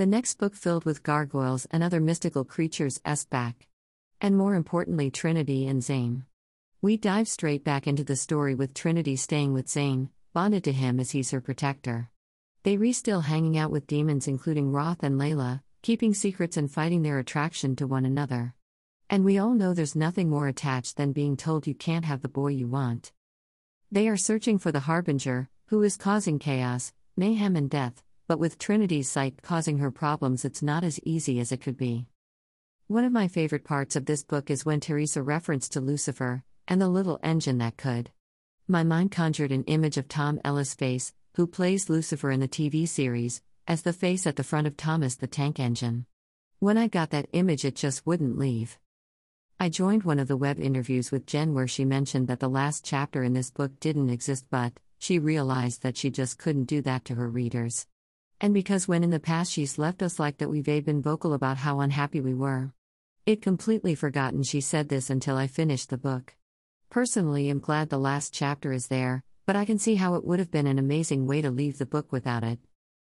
The next book filled with gargoyles and other mystical creatures s back. And more importantly, Trinity and Zayne. We dive straight back into the story with Trinity staying with Zayne, bonded to him as he's her protector. They re still hanging out with demons, including Roth and Layla, keeping secrets and fighting their attraction to one another. And we all know there's nothing more attached than being told you can't have the boy you want. They are searching for the Harbinger, who is causing chaos, mayhem, and death, but with Trinity's sight causing her problems, it's not as easy as it could be. One of my favorite parts of this book is when Teresa referenced to Lucifer and the little engine that could. My mind conjured an image of Tom Ellis' face, who plays Lucifer in the TV series, as the face at the front of Thomas the Tank Engine. When I got that image, it just wouldn't leave. I joined one of the web interviews with Jen where she mentioned that the last chapter in this book didn't exist, but she realized that she just couldn't do that to her readers. And because when in the past she's left us like that, we've been vocal about how unhappy we were. It completely forgotten she said this until I finished the book. Personally, I'm glad the last chapter is there, but I can see how it would have been an amazing way to leave the book without it.